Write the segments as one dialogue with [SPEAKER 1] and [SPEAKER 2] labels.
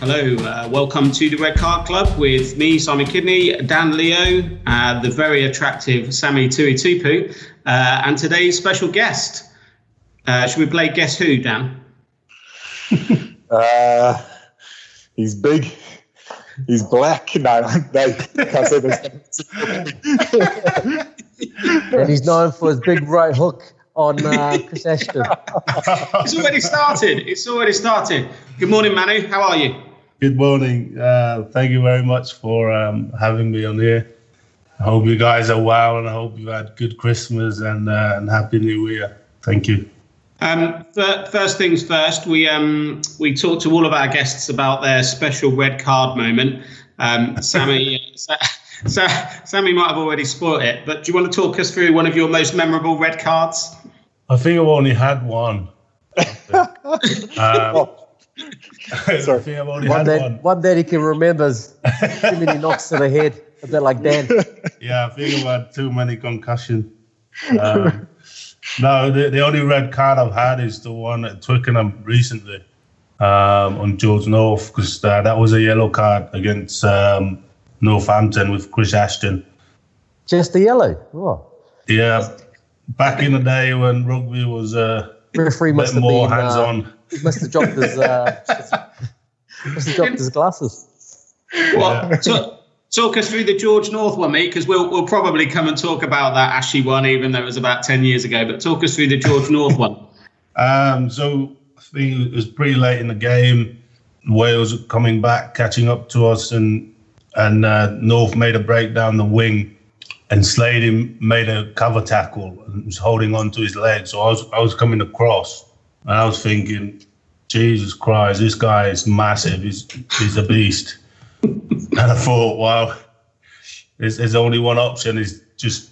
[SPEAKER 1] Hello, uh, welcome to the Red Card Club with me, Simon Kidney, Dan Leo, uh, the very attractive Sammy Tuitupou, uh, and today's special guest. Uh, should we play Guess Who, Dan?
[SPEAKER 2] Uh, he's big. He's black. No, no, can't say this.
[SPEAKER 3] and he's known for his big right hook on uh, Chris Ashton.
[SPEAKER 1] it's already started. It's already started. Good morning, Manu. How are you?
[SPEAKER 4] Good morning. Uh, thank you very much for um, having me on here. I hope you guys are well, and I hope you had good Christmas and uh, and Happy New Year. Thank you.
[SPEAKER 1] Um, first things first, we um, we talked to all of our guests about their special red card moment. Um, Sammy, so, Sammy might have already spoiled it, but do you want to talk us through one of your most memorable red cards?
[SPEAKER 4] I think I've only had one. um,
[SPEAKER 3] Sorry. one, that, one. one that he can remember too many knocks to the head, a bit like Dan.
[SPEAKER 4] Yeah, I think I've had too many concussion. Um, no, the, the only red card I've had is the one at Twickenham recently um, on George North because uh, that was a yellow card against um, Northampton with Chris Ashton.
[SPEAKER 3] Just a yellow? Oh.
[SPEAKER 4] Yeah, back in the day when rugby was uh,
[SPEAKER 3] referee
[SPEAKER 4] must have more been, hands uh, on.
[SPEAKER 3] He must have dropped his uh, must have dropped his glasses.
[SPEAKER 1] Well, yeah. talk us through the George North one, mate, because we'll we'll probably come and talk about that Ashy one, even though it was about ten years ago. But talk us through the George North one.
[SPEAKER 4] Um, so I think it was pretty late in the game. Wales coming back, catching up to us, and and uh, North made a break down the wing, and Slade made a cover tackle and was holding on to his leg. So I was I was coming across, and I was thinking, Jesus Christ, this guy is massive. He's he's a beast. and I thought, wow, there's, there's only one option is just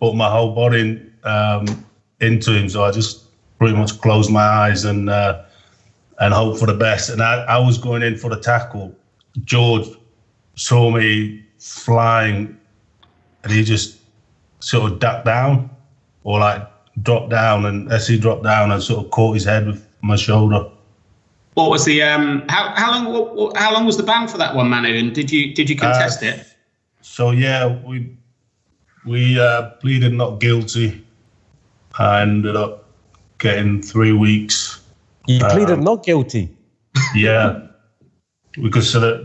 [SPEAKER 4] put my whole body in, um, into him. So I just pretty much closed my eyes and uh, and hope for the best. And I, I was going in for the tackle. George saw me flying, and he just sort of ducked down or like dropped down. And as he dropped down, I sort of caught his head with my shoulder.
[SPEAKER 1] What was the um? How how long what, what, how long was the ban for that one, Manu? And did you did you contest uh, it?
[SPEAKER 4] So yeah, we we uh, pleaded not guilty. I ended up getting three weeks.
[SPEAKER 3] You pleaded um, not guilty.
[SPEAKER 4] Yeah, because of the,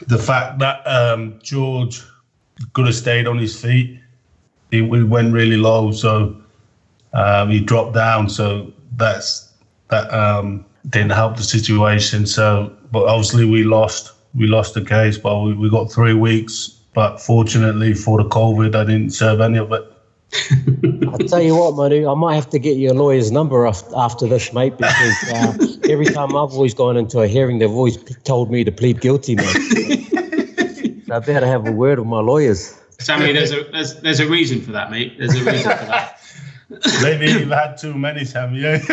[SPEAKER 4] the the fact that um, George could have stayed on his feet. He went really low, so um, he dropped down. So that's that um, didn't help the situation. So, but obviously we lost. We lost the case, but we, we got three weeks. But fortunately for the COVID, I didn't serve any of it.
[SPEAKER 3] I'll tell you what, Manu, I might have to get your lawyer's number after this, mate, because uh, every time I've always gone into a hearing, they've always told me to plead guilty, man. So I better have a word with my lawyers.
[SPEAKER 1] Sammy, there's a there's, there's a reason for that, mate. There's a reason for that.
[SPEAKER 4] Maybe you've had too many, Sammy. Yeah.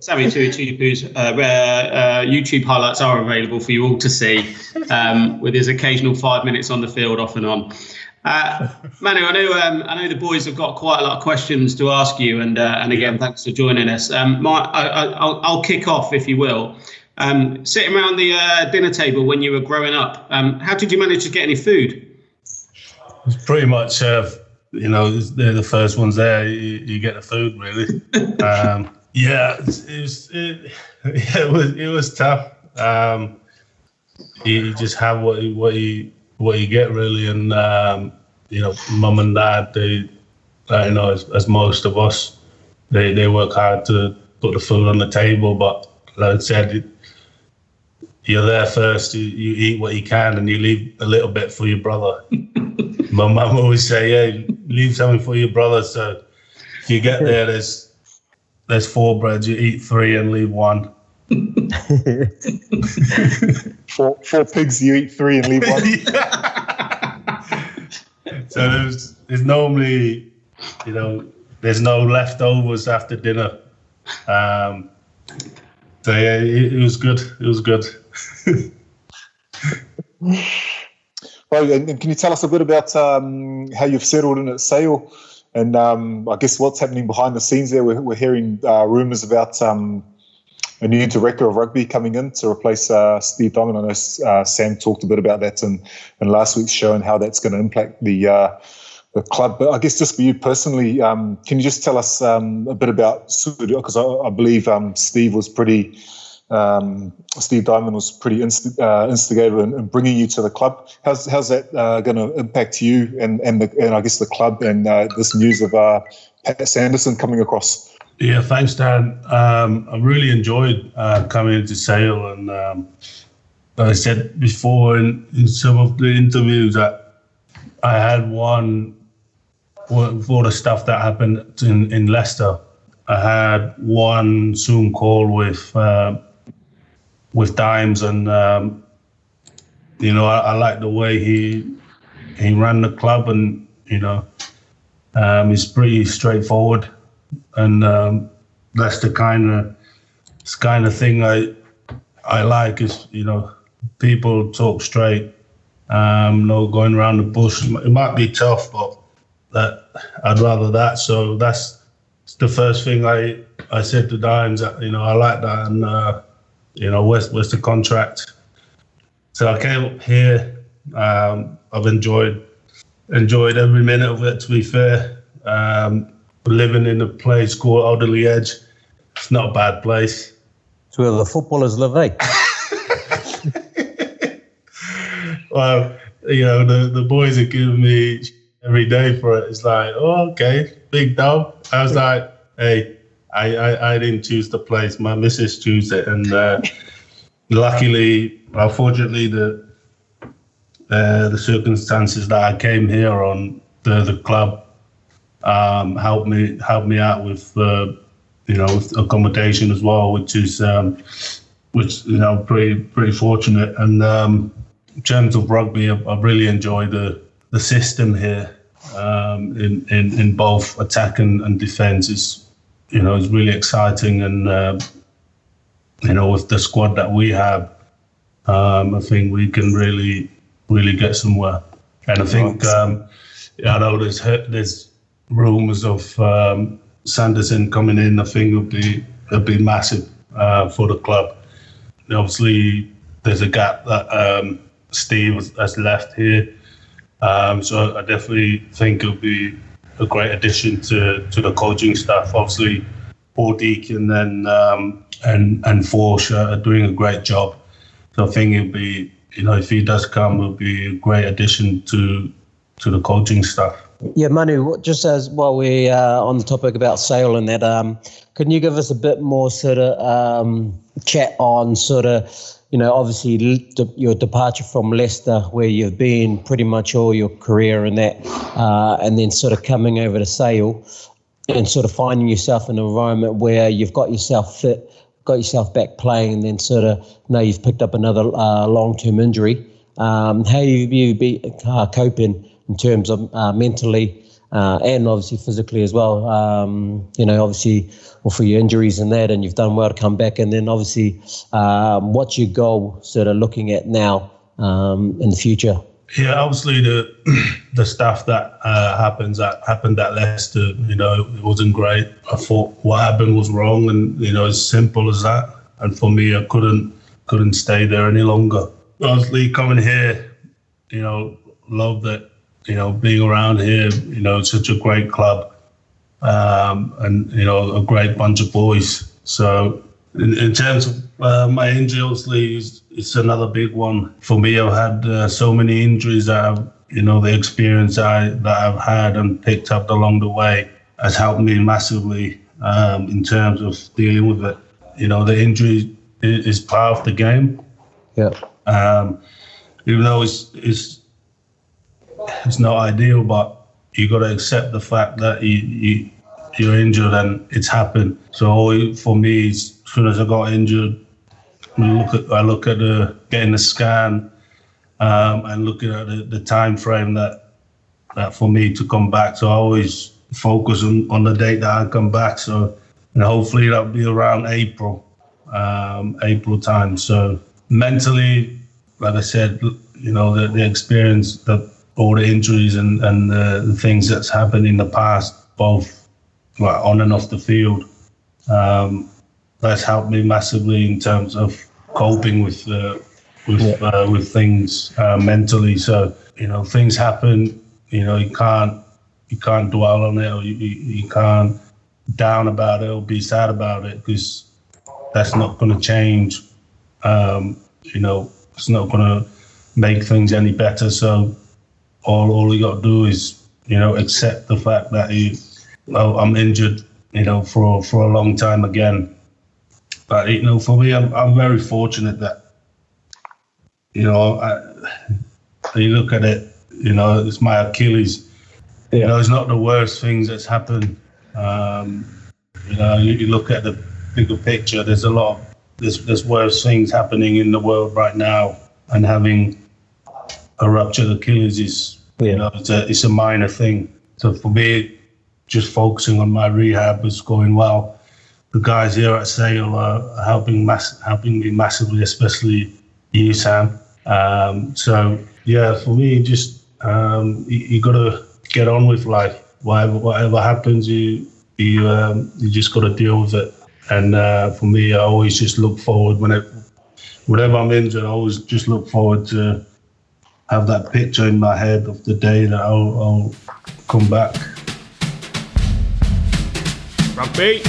[SPEAKER 1] Sammy Tuitupou's uh, uh, YouTube highlights are available for you all to see, um, with his occasional five minutes on the field off and on. Uh, Manu, I know um, I know the boys have got quite a lot of questions to ask you, and uh, and again, thanks for joining us. Um, my, I, will I'll kick off if you will. Um, sitting around the uh, dinner table when you were growing up, um, how did you manage to get any food?
[SPEAKER 4] It's pretty much uh, you know, they're the first ones there. You, you get the food, really. um, yeah, it was, it, it, was it was tough. Um, you just have what you, what you what you get, really, and um, you know, mum and dad, they, you know, as, as most of us, they they work hard to put the food on the table. But like I said, you're there first. You, you eat what you can, and you leave a little bit for your brother. My mum always say, "Yeah, leave something for your brother." So if you get there, there's there's four breads. You eat three and leave one.
[SPEAKER 2] four four pigs. You eat three and leave one.
[SPEAKER 4] so there's there's normally, you know, there's no leftovers after dinner. Um, so yeah, it, it was good. It was good.
[SPEAKER 2] well, and can you tell us a bit about um, how you've settled in at Sale, and um, I guess what's happening behind the scenes there? We're, we're hearing uh, rumours about um, a new director of rugby coming in to replace uh, Steve Diamond. I know uh, Sam talked a bit about that in, in last week's show and how that's going to impact the uh, the club. But I guess just for you personally, um, can you just tell us um, a bit about SUDIO? Because I, I, believe um, Steve was pretty. Um, Steve Diamond was pretty inst- uh, instigative in, in, bringing you to the club. How's how's that uh, going to impact you and and, the, and I guess the club and uh, this news of uh, Pat Sanderson coming across?
[SPEAKER 4] Yeah, thanks, Dan. Um, I really enjoyed uh, coming into Sale, and um, I said before in, in some of the interviews that I had one for the stuff that happened in, in Leicester. I had one Zoom call with uh, with Dimes, and um, you know I, I like the way he he ran the club, and you know um, he's pretty straightforward, and um, that's the kind of kind of thing I I like is you know people talk straight, um, no going around the bush. It might be tough, but I'd rather that. So that's the first thing I I said to Dimes. You know, I like that, and uh, you know, where's where's the contract? So I came up here. Um, I've enjoyed enjoyed every minute of it. To be fair, um, living in a place called Alderley Edge, it's not a bad place.
[SPEAKER 3] It's where the footballers live, eh?
[SPEAKER 4] well, you know, the, the boys are giving me every day for it. It's like, oh, okay, big dog. I was like, hey, I, I, I didn't choose the place. My missus chose it. And uh, luckily, unfortunately, the uh, the circumstances that I came here on, the, the club um, helped me helped me out with uh, you know with accommodation as well, which is um, which you know pretty pretty fortunate. And um, in terms of rugby, I, I really enjoy the the system here um, in, in in both attack and, and defence is you know is really exciting. And uh, you know with the squad that we have um, I think we can really really get somewhere. And I think um, I know there's there's rumours of um, Sanderson coming in. I think would be would be massive uh, for the club. Obviously there's a gap that um, Steve has left here um, so I definitely think it'll be a great addition to, to the coaching staff. Obviously, Paul Deacon and um, and and Forsh are doing a great job. So I think it'll be you know if he does come, it'll be a great addition to to the coaching staff.
[SPEAKER 3] Yeah, Manu. Just as while we're uh, on the topic about Sale and that, um, can you give us a bit more sort of um, chat on sort of you know, obviously your departure from Leicester, where you've been pretty much all your career and that, uh, and then sort of coming over to Sale and sort of finding yourself in an environment where you've got yourself fit, got yourself back playing, and then sort of now you've picked up another uh, long-term injury. Um, how have you been uh, coping in terms of uh, mentally uh, and obviously physically as well? Um, you know, obviously or for your injuries and that, and you've done well to come back. And then obviously, um, what's your goal sort of looking at now um, in the future?
[SPEAKER 4] Yeah, obviously the the stuff that uh, happens that happened at Leicester, you know, it wasn't great. I thought what happened was wrong, and you know, as simple as that. And for me, I couldn't couldn't stay there any longer. Obviously, coming here, you know, love that. You know, being around here, you know, such a great club um, and you know a great bunch of boys. So in, in terms of uh, my injury, obviously, it's, it's, another big one for me. I've had uh, so many injuries that I've, you know the experience I that I've had and picked up along the way has helped me massively um, in terms of dealing with it. You know, the injury is part of the game.
[SPEAKER 3] Yeah.
[SPEAKER 4] Um, even though it's it's it's not ideal, but you got to accept the fact that you, you you're injured and it's happened. So for me, as soon as I got injured, I look at I look at the getting the scan um, and looking at the, the time frame that that for me to come back. So I always focus on, on the date that I come back. So and hopefully that'll be around April, um, April time. So mentally, like I said, you know the, the experience that all the injuries and, and the, the things that's happened in the past, both like, on and off the field, um, that's helped me massively in terms of coping with uh, with yeah. uh, with things uh, mentally. So you know, things happen. You know, you can't you can't dwell on it, or you, you, you can't down about it or be sad about it because that's not going to change. Um, you know, it's not going to make things any better. So all all you got to do is you know accept the fact that you, I'm injured. You know, for for a long time again. But you know, for me, I'm I'm very fortunate that you know I, you look at it. You know, it's my Achilles. Yeah. You know, it's not the worst things that's happened. Um, you know, you, you look at the bigger picture. There's a lot. Of, there's there's worse things happening in the world right now, and having a ruptured Achilles is yeah. you know it's a it's a minor thing. So for me, just focusing on my rehab is going well the guys here at Sale are helping mass- helping me massively, especially you, Sam. Um, so yeah, for me, just um, you, you got to get on with life. Whatever whatever happens, you you um, you just got to deal with it. And uh, for me, I always just look forward when it, whenever I'm injured, I always just look forward to have that picture in my head of the day that I'll, I'll come back.
[SPEAKER 1] Rugby.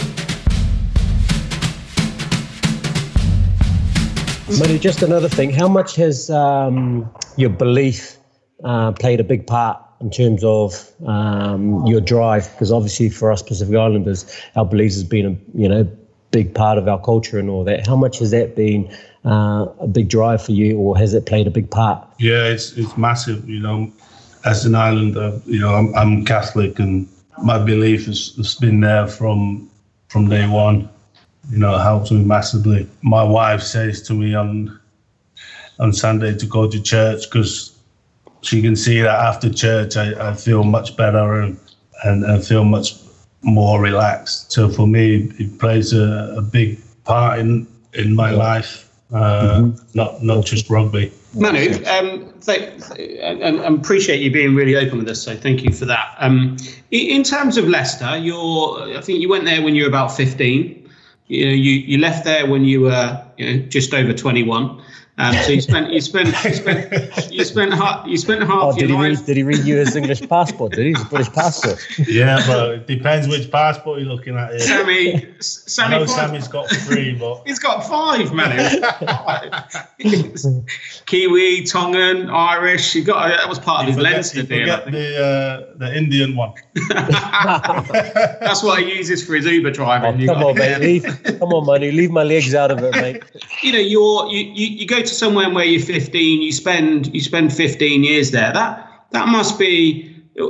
[SPEAKER 3] Manu, just another thing. How much has um, your belief uh, played a big part in terms of um, your drive? Because obviously, for us Pacific Islanders, our beliefs has been a you know big part of our culture and all that. How much has that been uh, a big drive for you, or has it played a big part?
[SPEAKER 4] Yeah, it's it's massive. You know, as an islander, you know, I'm, I'm Catholic, and my belief has, has been there from from day one you know, it helps me massively. My wife says to me on on Sunday to go to church because she can see that after church I, I feel much better and, and, and feel much more relaxed. So for me, it plays a, a big part in in my life, uh, mm-hmm. not not just rugby.
[SPEAKER 1] Manu, um, and, and, appreciate you being really open with us. So thank you for that. Um, in terms of Leicester, you're I think you went there when you were about fifteen you know, you, you left there when you were you know, just over 21. Um, so you spent you spent you spent you spent half you spent half oh,
[SPEAKER 3] did
[SPEAKER 1] your
[SPEAKER 3] he life. Read, did he read you his English passport? Did he? His British passport?
[SPEAKER 4] Yeah, but it depends which passport you're looking at. Here.
[SPEAKER 1] Sammy, Sammy,
[SPEAKER 4] I know Sammy's got three, but
[SPEAKER 1] he's got five, man. Kiwi, Tongan, Irish. You got that was part you of his forget, Leinster
[SPEAKER 4] deal. Forget the uh, the Indian one.
[SPEAKER 1] That's what he uses for his Uber driving.
[SPEAKER 3] Oh, come on, mate. Leave, come on, man. Leave my legs out of it, mate.
[SPEAKER 1] You know, you're you, you, you go to somewhere where you're 15, you spend you spend 15 years there. That that must be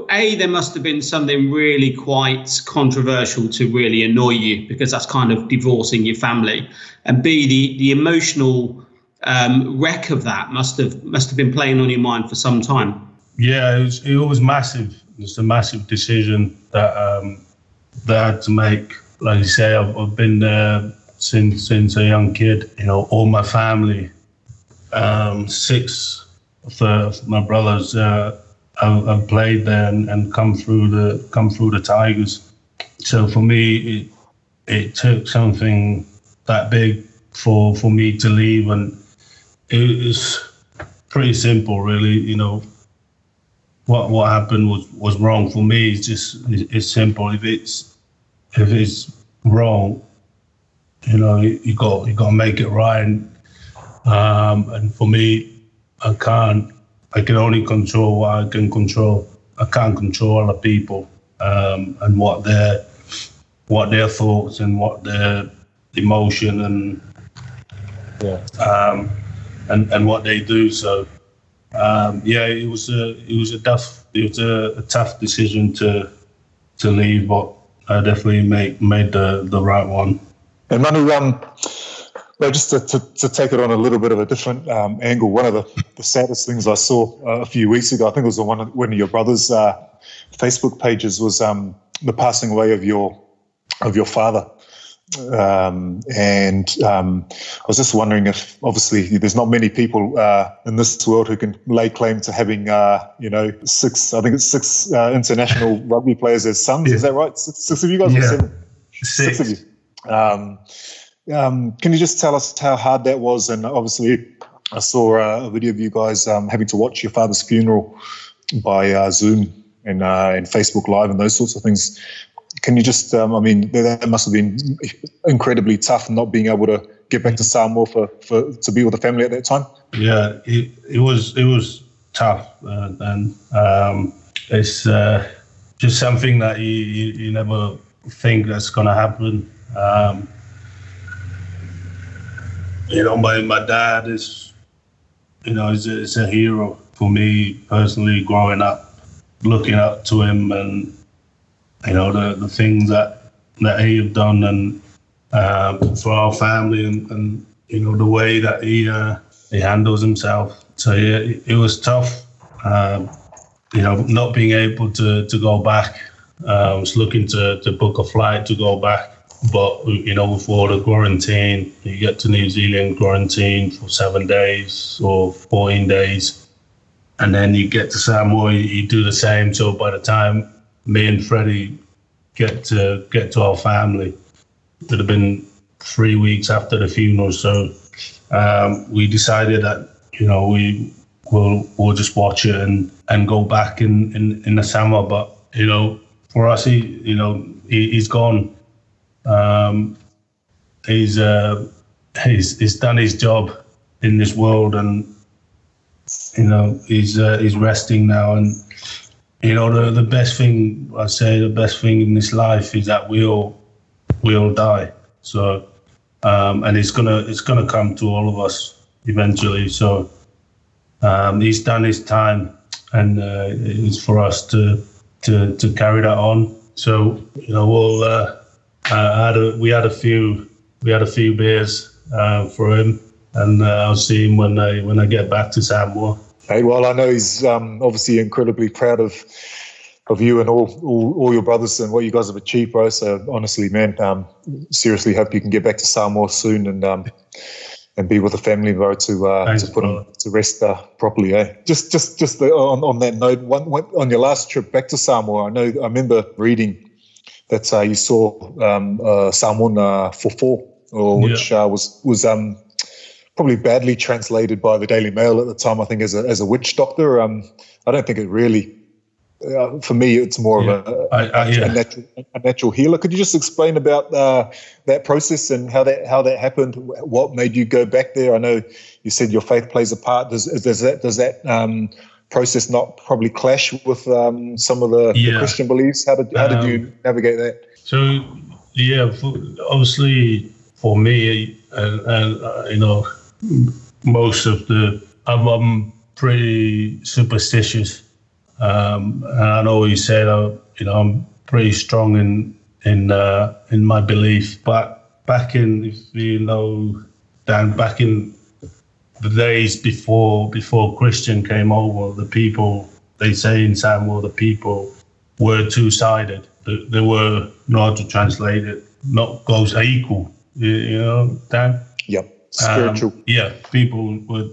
[SPEAKER 1] a there must have been something really quite controversial to really annoy you because that's kind of divorcing your family, and b the the emotional um, wreck of that must have must have been playing on your mind for some time.
[SPEAKER 4] Yeah, it was, it was massive. It was a massive decision that um, that I had to make. Like you say, I've, I've been there since since a young kid. You know, all my family, um, six of, the, my brothers, uh, have, have, played there and, and, come through the come through the Tigers. So for me, it it took something that big for for me to leave, and it was pretty simple, really. You know, what what happened was was wrong for me. It's just it's simple. If it's if it's wrong, you know, you, you got you got to make it right. And, um, and for me, I can't. I can only control what I can control. I can't control other people um, and what their what their thoughts and what their emotion and yeah. um, and and what they do. So um, yeah, it was a it was a tough it was a, a, tough decision to to leave, but I definitely made made the the right one.
[SPEAKER 2] And Manu, um, just to, to, to, take it on a little bit of a different um, angle, one of the, the saddest things I saw uh, a few weeks ago, I think it was on one of, one of your brother's uh, Facebook pages, was um, the passing away of your of your father. Um, and um, I was just wondering if, obviously, there's not many people uh, in this world who can lay claim to having, uh, you know, six. I think it's six uh, international rugby players as sons. Yeah. Is that right? Six, six of you guys?
[SPEAKER 4] Yeah.
[SPEAKER 2] Seven?
[SPEAKER 4] Six.
[SPEAKER 2] six of you. Um, can you just tell us how hard that was? And obviously, I saw uh, a video of you guys um, having to watch your father's funeral by uh, Zoom and uh, and Facebook Live and those sorts of things. Can you just? Um, I mean, that must have been incredibly tough, not being able to get back to Samoa for, for to be with the family at that time.
[SPEAKER 4] Yeah, it, it was it was tough, uh, and um, it's uh, just something that you, you, you never think that's going to happen. Um, you know, my, my dad is, you know, he's a, is a hero for me personally growing up, looking up to him and, you know, the, the things that, that he have done and um, for our family and, and, you know, the way that he, uh, he handles himself. So yeah, it, it was tough. Um, you know, not being able to, to go back. Uh, I was looking to, to book a flight to go back but you know, all the quarantine, you get to New Zealand quarantine for seven days or 14 days, and then you get to Samoa, you do the same. So by the time me and Freddie get to get to our family, it would have been three weeks after the funeral. So um, we decided that you know we will we'll just watch it and and go back in in, in the summer. But you know, for us, he you know he, he's gone um, he's, uh, he's he's done his job in this world, and you know he's uh, he's resting now. And you know the the best thing I say, the best thing in this life is that we all we all die. So um, and it's gonna it's gonna come to all of us eventually. So um, he's done his time, and uh, it's for us to to to carry that on. So you know we'll. Uh, had a, we had a few we had a few beers uh, for him, and uh, I'll see him when I when I get back to Samoa.
[SPEAKER 2] Hey, well, I know he's um, obviously incredibly proud of of you and all, all, all your brothers and what you guys have achieved, bro. So honestly, man, um, seriously hope you can get back to Samoa soon and um, and be with the family, bro, to uh, Thanks, to put them to rest uh, properly. Eh? Just just just the, on on that note, one, one, on your last trip back to Samoa, I know I remember reading that uh, you saw um, uh, someone uh, for four, or which yeah. uh, was was um, probably badly translated by the Daily Mail at the time. I think as a as a witch doctor. Um, I don't think it really. Uh, for me, it's more yeah. of a, I, I, yeah. a, natural, a natural healer. Could you just explain about uh, that process and how that how that happened? What made you go back there? I know you said your faith plays a part. Does does that does that um, process not probably clash with um, some of the, yeah. the, Christian beliefs? How did how did um, you navigate that?
[SPEAKER 4] So yeah, obviously for me, and, and uh, you know, most of the I'm, I'm pretty superstitious, um, and I know you said uh, you know I'm pretty strong in in uh, in my belief, but back in if you know Dan back in the days before before Christian came over, the people they say in Samoa the people were two sided. They, were not to translate it, not goes equal. You, know, Dan.
[SPEAKER 2] Yep. Spiritual.
[SPEAKER 4] Um, yeah, people were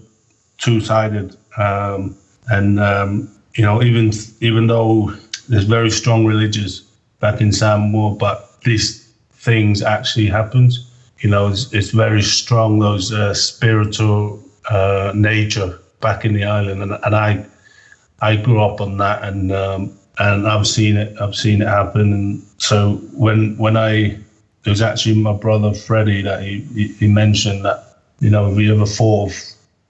[SPEAKER 4] two sided, um, and um, you know even even though there's very strong religious back in Samoa, but these things actually happens. You know, it's, it's very strong those uh, spiritual uh, nature back in the island, and, and I I grew up on that, and um, and I've seen it I've seen it happen, and so when when I it was actually my brother Freddie that he, he mentioned that you know we ever thought of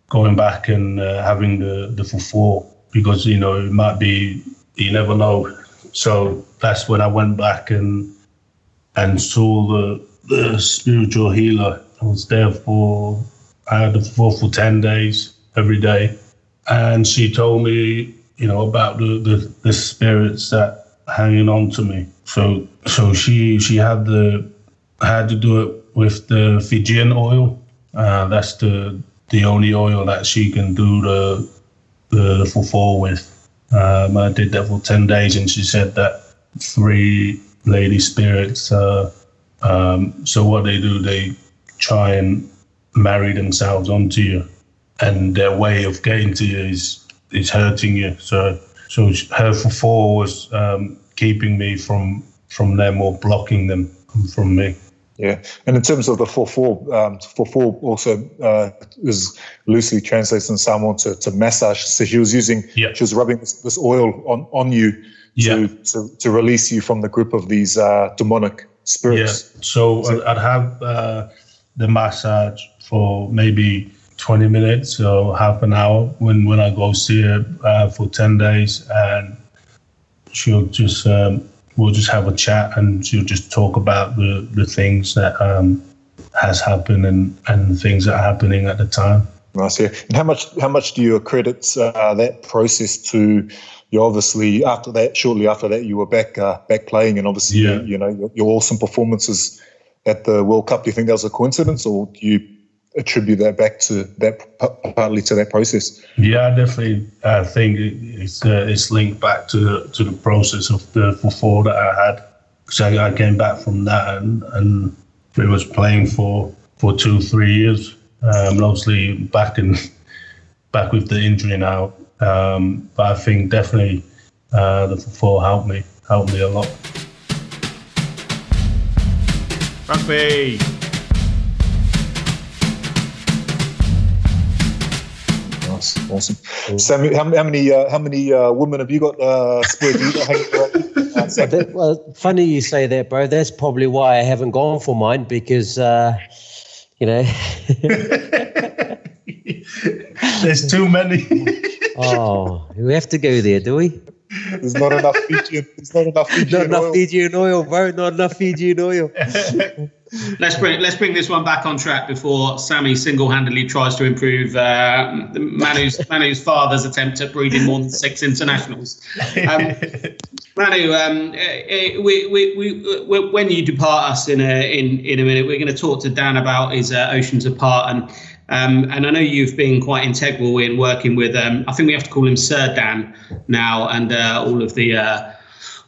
[SPEAKER 4] going back and uh, having the the full four because you know it might be you never know. So that's when I went back and and saw the the spiritual healer. I was there for I had the full for 10 days every day. And she told me, you know, about the, the, the spirits that hanging on to me. So so she she had the had to do it with the Fijian oil. Uh, that's the the only oil that she can do the the, the fufu with. Um, I did that for ten days, and she said that three lady spirits. Uh, um, so what they do, they try and marry themselves onto you, and their way of getting to you is is hurting you. So so her fufu was um, keeping me from from them or blocking them from me.
[SPEAKER 2] Yeah, and in terms of the four four, um, four four also uh, is loosely translated in Samoan to, to massage. So she was using,
[SPEAKER 4] Yeah.
[SPEAKER 2] she was rubbing this, this oil on on you to,
[SPEAKER 4] Yeah.
[SPEAKER 2] to to release you from the grip of these uh, demonic
[SPEAKER 4] Yeah.
[SPEAKER 2] spirits.
[SPEAKER 4] So I'd- I'd have uh, the massage for maybe 20 minutes or half an hour when, when I go see her uh, for 10 days. And she'll just, um, we'll just have a chat and she'll just talk about the, the things that um, has happened and, and things that are happening at the time.
[SPEAKER 2] Nice, yeah. And how much how much do you accredit uh, that process to? You obviously after that, shortly after that, you were back uh, back playing, and obviously,
[SPEAKER 4] Yeah.
[SPEAKER 2] you know, your, your awesome performances at the World Cup. Do you think that was a coincidence, or do you attribute that back to that partly to that process?
[SPEAKER 4] Yeah, I definitely uh, think it's uh, it's linked back to the to the process of the four that I had. So I, I came back from that and and pretty much playing for for two three years. Um, obviously back in back with the injury now, um, but I think definitely uh, the four helped me helped me a lot.
[SPEAKER 5] Rugby.
[SPEAKER 2] Nice, awesome. Sammy, how, how many uh, how many uh, women have you got? Uh, Spurs, you got? Uh,
[SPEAKER 3] That- well, funny you say that, bro. That's probably why I haven't gone for mine because, uh, you know,
[SPEAKER 4] There's too many.
[SPEAKER 3] oh, we have to go there, do we?
[SPEAKER 2] There's not enough Fijian. There's not enough Fijian
[SPEAKER 3] Not enough
[SPEAKER 2] oil.
[SPEAKER 3] Fijian oil, bro. Not enough Fijian oil.
[SPEAKER 1] Let's bring let's bring this one back on track before Sammy single-handedly tries to improve uh, Manu's Manu's father's attempt at breeding more than six internationals. Um, Manu, um, eh, eh, we, we, we, we, when you depart us in a in, in a minute, we're going to talk to Dan about his uh, Oceans Apart, and um, and I know you've been quite integral in working with. Um, I think we have to call him Sir Dan now, and uh, all of the uh,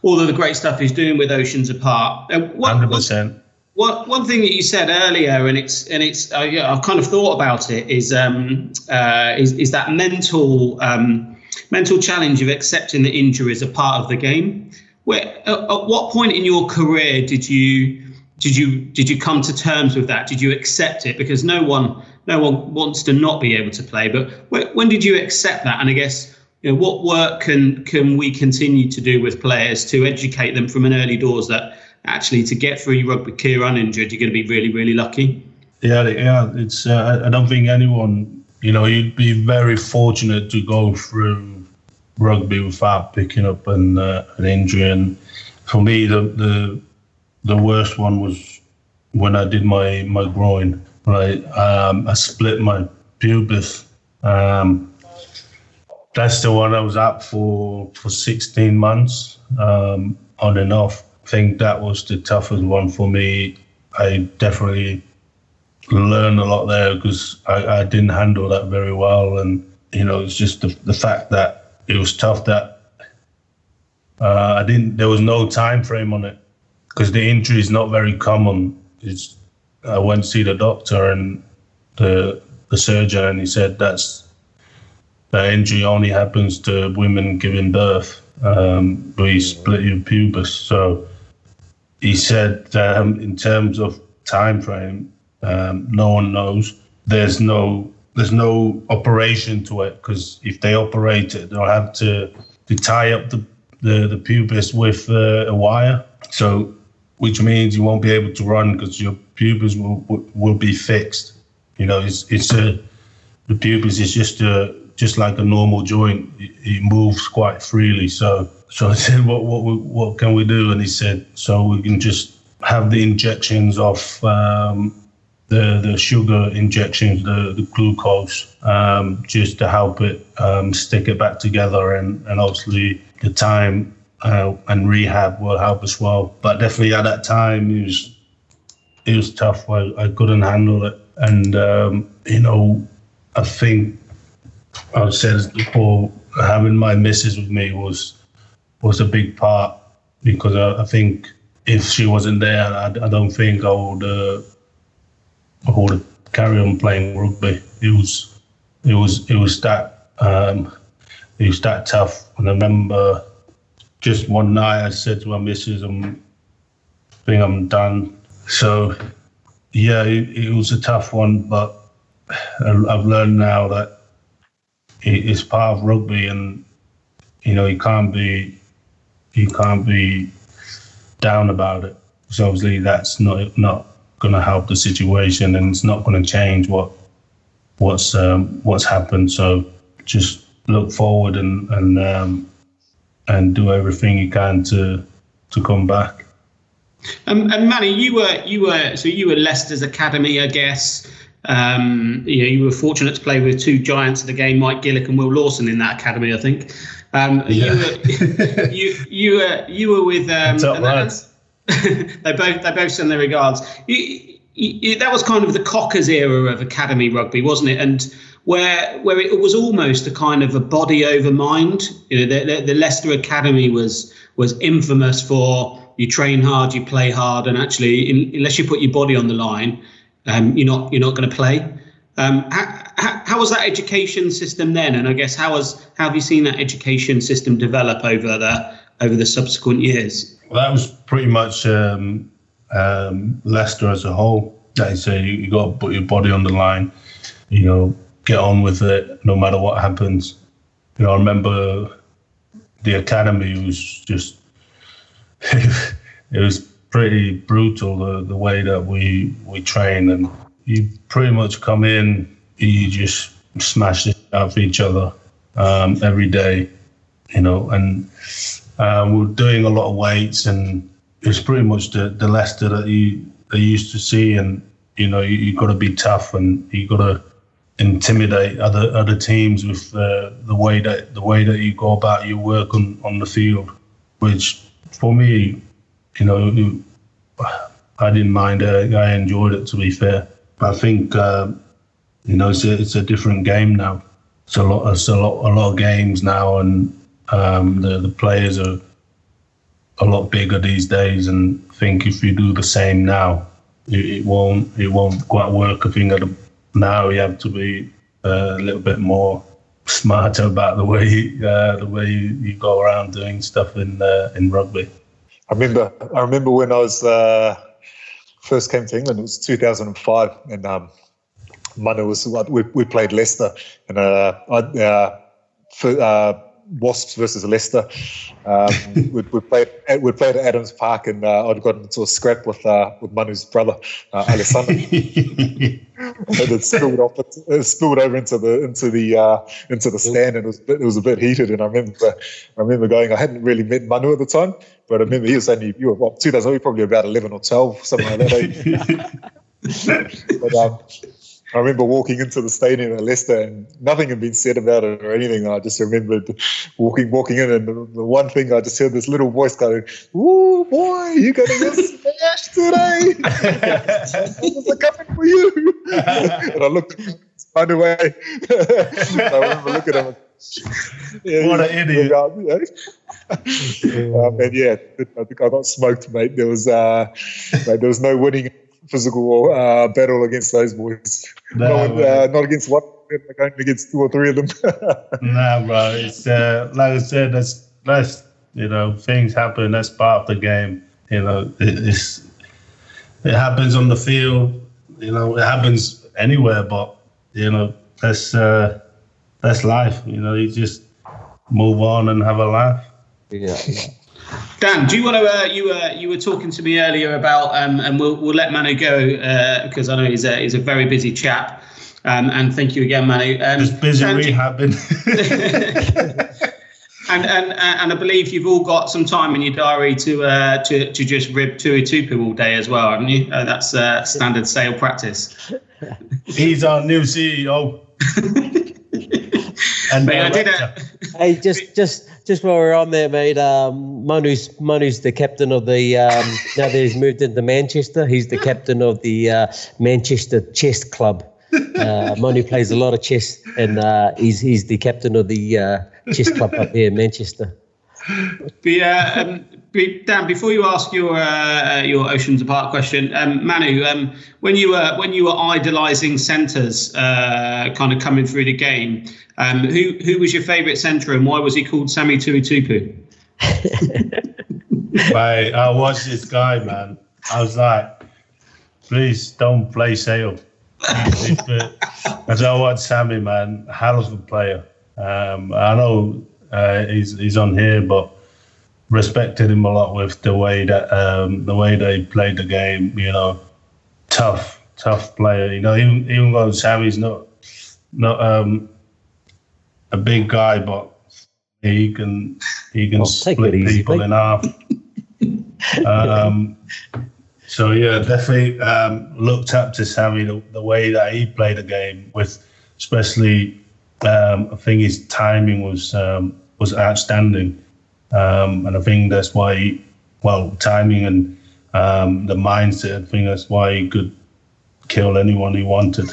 [SPEAKER 1] all of the great stuff he's doing with Oceans Apart. Uh,
[SPEAKER 4] Hundred percent.
[SPEAKER 1] one one thing that you said earlier, and it's and it's uh, yeah, I've kind of thought about it is um, uh, is is that mental um, mental challenge of accepting that injury is a part of the game. Where at, at what point in your career did you did you did you come to terms with that? Did you accept it? Because no one no one wants to not be able to play. But when, when did you accept that? And I guess you know what work can can we continue to do with players to educate them from an early doors that actually to get through your rugby career uninjured, you're going to be really really lucky.
[SPEAKER 4] Yeah, yeah. It's. Uh, I don't think anyone. You know, you'd be very fortunate to go through rugby without picking up an uh, an injury. And for me, the the the worst one was when I did my my groin. Right, um, I split my pubis. Um, that's the one I was out for for 16 months um, on and off. I think that was the toughest one for me. I definitely learned a lot there because I, I didn't handle that very well, and you know it's just the, the fact that it was tough that uh, I didn't. There was no time frame on it because the injury is not very common. It's I went to see the doctor and the the surgeon, and he said that's that injury only happens to women giving birth. Um, you split your pubis. So he said um, in terms of time frame, um, no one knows. There's no there's no operation to it because if they operate it, they'll have to to tie up the the, the pubis with uh, a wire. So which means you won't be able to run because your will, will will be fixed. You know, it's it's a the pubis is just a just like a normal joint. It, it moves quite freely. So so I said, what what what can we do? And he said, so we can just have the injections of um, the the sugar injections, the the glucose, um, just to help it um, stick it back together, and and obviously the time uh, and rehab will help as well. But definitely at that time, it was it was tough. I, I couldn't handle it, and um, you know, I think I said before, having my missus with me was was a big part because I, I think if she wasn't there, I, I don't think I would uh, I would carry on playing rugby. It was it was it was that um, it was that tough. And I remember just one night I said to my missus, "I'm I think I'm done." So yeah, it, it was a tough one, but I've learned now that it's part of rugby, and you know you can't be you can't be down about it. So obviously that's not not going to help the situation, and it's not going to change what what's um, what's happened. So just look forward and and um, and do everything you can to to come back.
[SPEAKER 1] Um, and Manny, you were you were so you were Leicester's academy, I guess. Um, you know, you were fortunate to play with two giants of the game, Mike Gillick and Will Lawson, in that academy. I think. Um, yeah. You were you you were you were with um, they both they both send their regards. You, you, that was kind of the Cockers era of academy rugby, wasn't it? And where where it was almost a kind of a body over mind. You know, the, the, the Leicester Academy was was infamous for you train hard, you play hard, and actually, in, unless you put your body on the line, um, you're not you're not going to play. Um, how, how, was that education system then? And I guess how has how have you seen that education system develop over the over the subsequent years?
[SPEAKER 4] Well, that was pretty much um, um, Leicester as a whole. Like I say, you, you got to put your body on the line. You know, get on with it no matter what happens. You know, I remember the academy was just it was pretty brutal the, the way that we we train and you pretty much come in you just smash it out of each other um, every day you know and um, we're doing a lot of weights and it's pretty much the, the Leicester that you they used to see and you know you, you got to be tough and you've got to intimidate other other teams with uh, the way that the way that you go about your work on, on the field, which for me, you know, I didn't mind it. I enjoyed it. To be fair, I think uh, you know it's a, it's a different game now. It's a lot. It's a lot. A lot of games now, and um, the the players are a lot bigger these days. And I think if you do the same now, it, it won't it won't quite work. I think now you have to be uh, a little bit more smarter about the way uh, the way you, you, go around doing stuff in uh, in rugby.
[SPEAKER 2] I remember I remember when I was uh, first came to England. It was 2005, and um, was we we played Leicester, and uh, I. Uh, for, Wasps versus Leicester. Um, we, we, played we played at Adams Park, and uh, I'd gotten into a scrap with uh, with Manu's brother uh, Alesana, and it spilled off. It spilled over into the into the uh, into the stand, and it was it was a bit heated. And I remember I remember going. I hadn't really met Manu at the time, but I remember he was only you were what, 2000, probably about eleven or twelve, something like that. Eh? but um, I remember walking into the stadium at Leicester and nothing had been said about it or anything. I just remembered walking walking in and the, the one thing I just heard this little voice going, "Ooh, boy, you're gonna get smashed today. What's coming for you?" and I looked right away. I remember looking at him.
[SPEAKER 4] Yeah, what an idiot!
[SPEAKER 2] um, and yeah, I think I got smoked, mate. There was uh, mate, there was no winning physical uh, battle against those boys. No, not, uh, not against one, like against two or three of them.
[SPEAKER 4] nah, bro. It's uh, like I said, that's that's you know things happen. That's part of the game. You know, it, it's it happens on the field. You know, it happens anywhere. But you know, that's uh, that's life. You know, you just move on and have a laugh.
[SPEAKER 3] Yeah. yeah.
[SPEAKER 1] Dan, do you want to? Uh, you were uh, you were talking to me earlier about, um, and we'll we'll let Manu go uh, because I know he's a he's a very busy chap. Um, and thank you again, Manu. Um,
[SPEAKER 4] Just busy rehabbing.
[SPEAKER 1] and and and I believe you've all got some time in your diary to uh, to to just rib Tuitupou all day as well, haven't you? Uh, that's uh, standard sale practice.
[SPEAKER 4] He's our new CEO.
[SPEAKER 3] and I did a, hey, just just just while we're on there, mate. Um, Manu's Manu's the captain of the. Um, now that he's moved into Manchester, he's the captain of the uh, Manchester Chess Club. Uh, Manu plays a lot of chess, and uh, he's he's the captain of the uh, chess club up there in Manchester.
[SPEAKER 1] Be, uh, um, Dan, before you ask your uh, uh, your Oceans Apart question, um, Manu, um, when you were when you were idolising centres, uh, kind of coming through the game, um, who who was your favourite centre and why was he called Sammy Tuitupou?
[SPEAKER 4] Mate, I watched this guy, man. I was like, please don't play Sale. Because I watch Sammy, man, hell of a player. Um, I know uh, he's he's on here, but respected him a lot with the way that um, the way they played the game. You know, tough, tough player. You know, even even though Sammy's not not um, a big guy, but he can he can
[SPEAKER 3] Well,
[SPEAKER 4] split
[SPEAKER 3] easy,
[SPEAKER 4] people
[SPEAKER 3] mate.
[SPEAKER 4] in half. um, so yeah, definitely um, looked up to Sammy the, the way that he played the game with, especially um, I think his timing was um, was outstanding, um, and I think that's why well timing and um, the mindset. I think that's why he could kill anyone he wanted.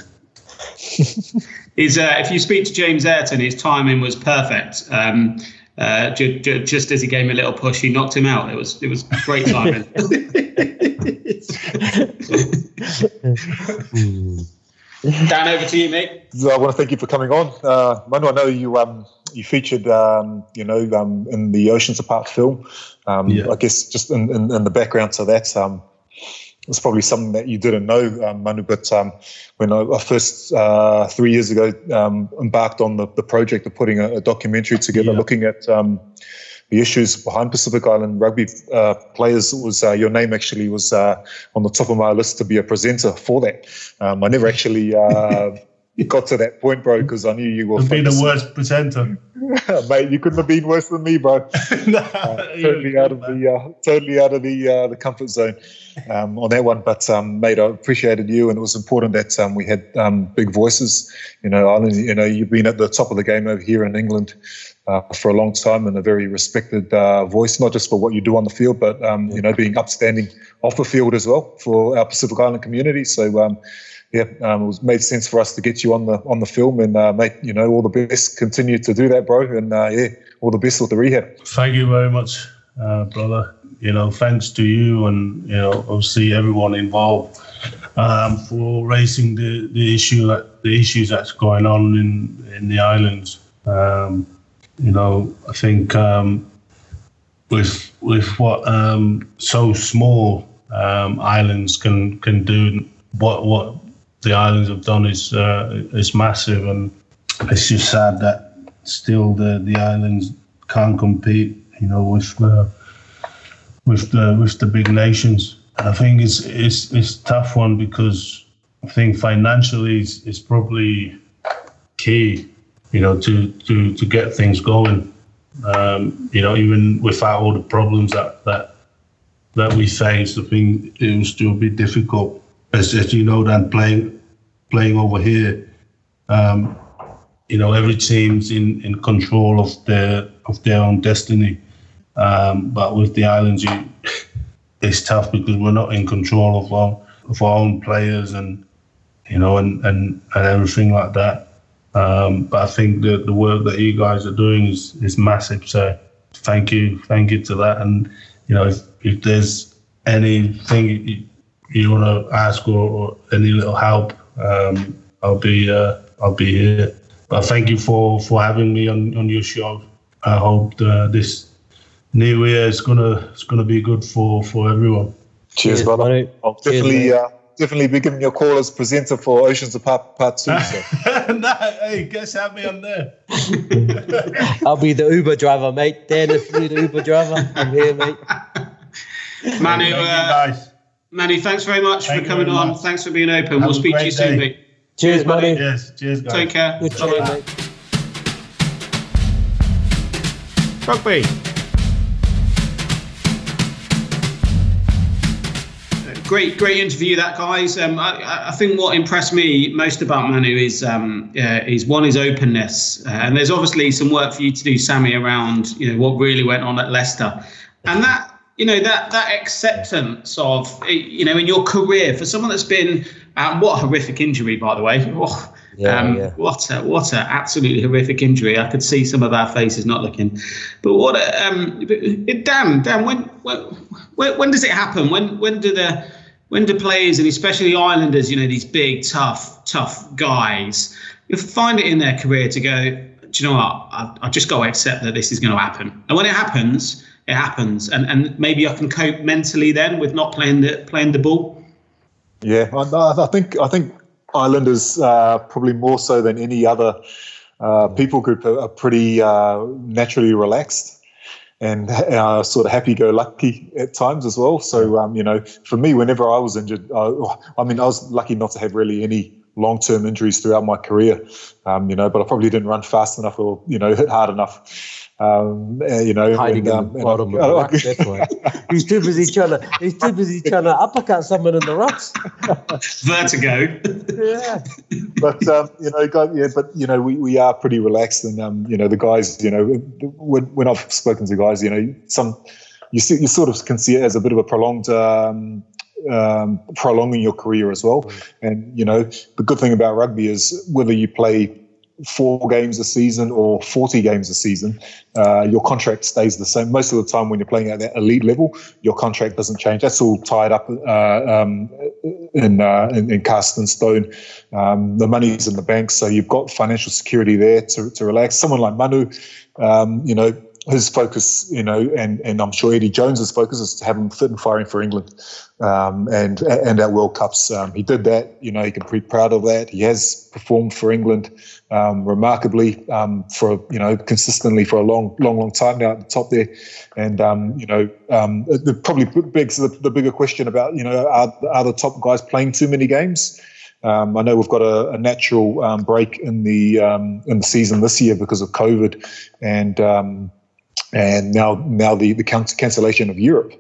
[SPEAKER 1] His, uh, if you speak to James Ayrton, his timing was perfect. Um, uh, ju- ju- just as he gave him a little push, he knocked him out. It was it was great timing. Dan, over to you, mate.
[SPEAKER 2] I want to thank you for coming on, uh, Manu. I know you um, you featured um, you know um, in the Oceans Apart film. Um,
[SPEAKER 4] Yeah.
[SPEAKER 2] I guess just in, in, in the background to that, um, it's probably something that you didn't know, um, Manu. But um, when I, I first uh, three years ago um, embarked on the, the project of putting a, a documentary together,
[SPEAKER 4] Yeah.
[SPEAKER 2] looking at um, the issues behind Pacific Island rugby uh, players, was uh, your name actually was uh, on the top of my list to be a presenter for that. Um, I never actually uh, got to that point, bro, because I knew you were
[SPEAKER 4] be the worst presenter.
[SPEAKER 2] mate. You couldn't have been worse than me, bro.
[SPEAKER 4] Nah,
[SPEAKER 2] Uh, totally out of the uh, totally out of the uh, the comfort zone um, on that one. But um, mate, I appreciated you, and it was important that um, we had um, big voices. You know, Ireland. You know, you've been at the top of the game over here in England uh, for a long time, and a very respected uh, voice, not just for what you do on the field, but um, you know, being upstanding off the field as well for our Pacific Island community. So. Yeah, um, it was made sense for us to get you on the on the film, and uh, mate, you know, all the best. Continue to do that, bro, and uh, yeah, all the best with the rehab.
[SPEAKER 4] Thank you very much, uh, brother. You know, thanks to you and you know, obviously everyone involved um, for raising the, the issue that the issues that's going on in in the islands. Um, you know, I think um, with with what um, so small um, islands can can do, what what the islands have done is uh, is massive, and it's just sad that still the the islands can't compete, you know, with uh, with the with the big nations. I think it's it's it's a tough one because I think financially is is probably key, you know, to to to get things going. Um, you know, even without all the problems that that that we faced, I think it will still be difficult. As, as you know, then playing playing over here, um, you know every team's in, in control of their of their own destiny. Um, but with the islands, you, it's tough because we're not in control of our of our own players and you know and and, and everything like that. Um, but I think the the work that you guys are doing is is massive. So thank you, thank you to that. And you know if, if there's anything you, you want to ask or, or any little help, um, I'll be uh, I'll be here. But thank you for, for having me on, on your show. I hope uh, this new year is gonna it's gonna be good for, for everyone.
[SPEAKER 2] Cheers,
[SPEAKER 3] Cheers,
[SPEAKER 2] brother. I'll
[SPEAKER 3] Cheers,
[SPEAKER 2] definitely,
[SPEAKER 3] mate.
[SPEAKER 2] uh, definitely be giving your call as presenter for Oceans Apart Part Two. So.
[SPEAKER 4] nah, hey, guess have me on there.
[SPEAKER 3] I'll be the Uber driver, mate. Dan, if you're the Uber driver, I'm here, mate.
[SPEAKER 1] Manu,
[SPEAKER 4] Thank you,
[SPEAKER 1] uh,
[SPEAKER 4] guys.
[SPEAKER 1] Manu, thanks very much
[SPEAKER 4] Thank
[SPEAKER 1] for coming on.
[SPEAKER 4] much.
[SPEAKER 1] Thanks for being open.
[SPEAKER 4] Have
[SPEAKER 1] we'll speak to you
[SPEAKER 4] great
[SPEAKER 1] soon,
[SPEAKER 4] day.
[SPEAKER 1] mate.
[SPEAKER 3] Cheers,
[SPEAKER 1] buddy.
[SPEAKER 3] Manu.
[SPEAKER 4] Yes, cheers, guys.
[SPEAKER 1] Take care.
[SPEAKER 3] Good
[SPEAKER 1] Bye-bye.
[SPEAKER 3] mate.
[SPEAKER 5] Rugby.
[SPEAKER 1] Great, great interview, that guys. Um, I, I think what impressed me most about Manu is um, uh, is one is openness, uh, and there's obviously some work for you to do, Sammy, around you know what really went on at Leicester, and that you know that that acceptance of you know in your career for someone that's been um, what a horrific injury, by the way. Oh,
[SPEAKER 3] Yeah,
[SPEAKER 1] um,
[SPEAKER 3] yeah.
[SPEAKER 1] What a what a absolutely horrific injury. I could see some of our faces not looking. But what a, um, Dan Dan when when when, when does it happen? When when do the when do players and especially Islanders, you know, these big tough tough guys, you find it in their career to go. Do you know what? I, I just got to accept that this is going to happen. And when it happens, it happens. And and maybe I can cope mentally then with not playing the playing the ball.
[SPEAKER 2] Yeah, I, I think I think Islanders uh, probably more so than any other uh, people group are, are pretty uh, naturally relaxed and uh, sort of happy-go-lucky at times as well. So um, you know, for me, whenever I was injured, I mean, I was lucky not to have really any long-term injuries throughout my career. Um, you know, but I probably didn't run fast enough or you know hit hard enough um, uh, you know,
[SPEAKER 3] hiding
[SPEAKER 2] and, um,
[SPEAKER 3] in the bottom of the rock, that's why. He's too busy trying to. He's too busy trying to uppercut someone in the rocks.
[SPEAKER 1] Vertigo.
[SPEAKER 3] yeah.
[SPEAKER 2] But um, you know, God, yeah, but you know, we, we are pretty relaxed, and um, you know, the guys, you know, when, when I've spoken to guys, you know, some you see, you sort of can see it as a bit of a prolonged. Um, um, prolonging your career as well, and you know the good thing about rugby is whether you play four games a season or 40 games a season, uh, your contract stays the same. Most of the time, when you're playing at that elite level, your contract doesn't change. That's all tied up uh, um, in, uh, in, in cast and stone. Um, the money's in the bank, so you've got financial security there to, to relax. Someone like Manu, um, you know, his focus, you know, and and I'm sure Eddie Jones's focus is to have him fit and firing for England, um, and and at World Cups. Um, he did that. You know, he can be proud of that. He has performed for England um, remarkably um, for you know consistently for a long, long, long time now at the top there. And um, you know, um, the probably begs the, the bigger question about you know are, are the top guys playing too many games? Um, I know we've got a, a natural um, break in the um, in the season this year because of COVID, and and now now the the cancellation of Europe.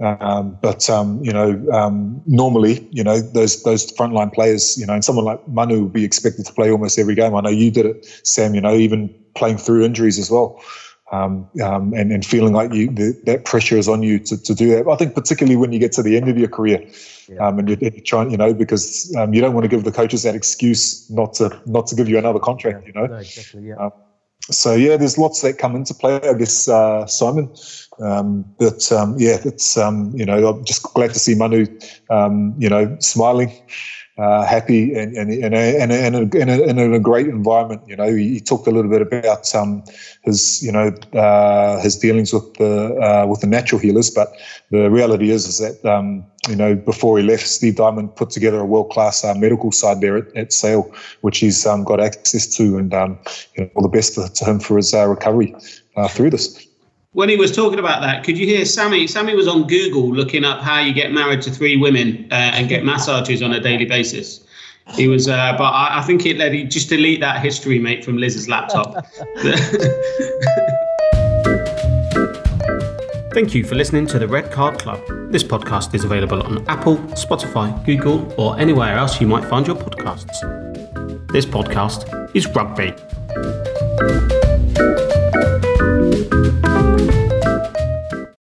[SPEAKER 2] Um, but um, you know, um, normally, you know, those those frontline players, you know, and someone like Manu would be expected to play almost every game. I know you did it, Sam. You know, even playing through injuries as well, um, um, and and feeling like you the, that pressure is on you to, to do that. I think particularly when you get to the end of your career, yeah. um, and you're, you're, trying, you know, because um, you don't want to give the coaches that excuse not to not to give you another contract. You know,
[SPEAKER 3] no, exactly, yeah.
[SPEAKER 2] So yeah, there's lots that come into play. I guess uh, Simon, um, but um, yeah, it's um, you know I'm just glad to see Manu, um, you know, smiling, uh, happy, and and and and, in, a, in a great environment. You know, he, talked a little bit about um, his you know uh, his dealings with the uh, with the natural healers, but the reality is is that um, you know, before he left, Steve Diamond put together a world class uh, medical side there at, at Sale, which he's um, got access to, and um, you know, all the best to, him for his uh, recovery through this.
[SPEAKER 1] When he was talking about that, could you hear Sammy? Sammy was on Google looking up how you get married to three women uh, and get massages on a daily basis. He was, uh, but I, I think it led. He just delete that history, mate, from Liz's laptop.
[SPEAKER 5] Thank you for listening to the Red Card Club. This podcast is available on Apple, Spotify, Google, or anywhere else you might find your podcasts. This podcast is rugby.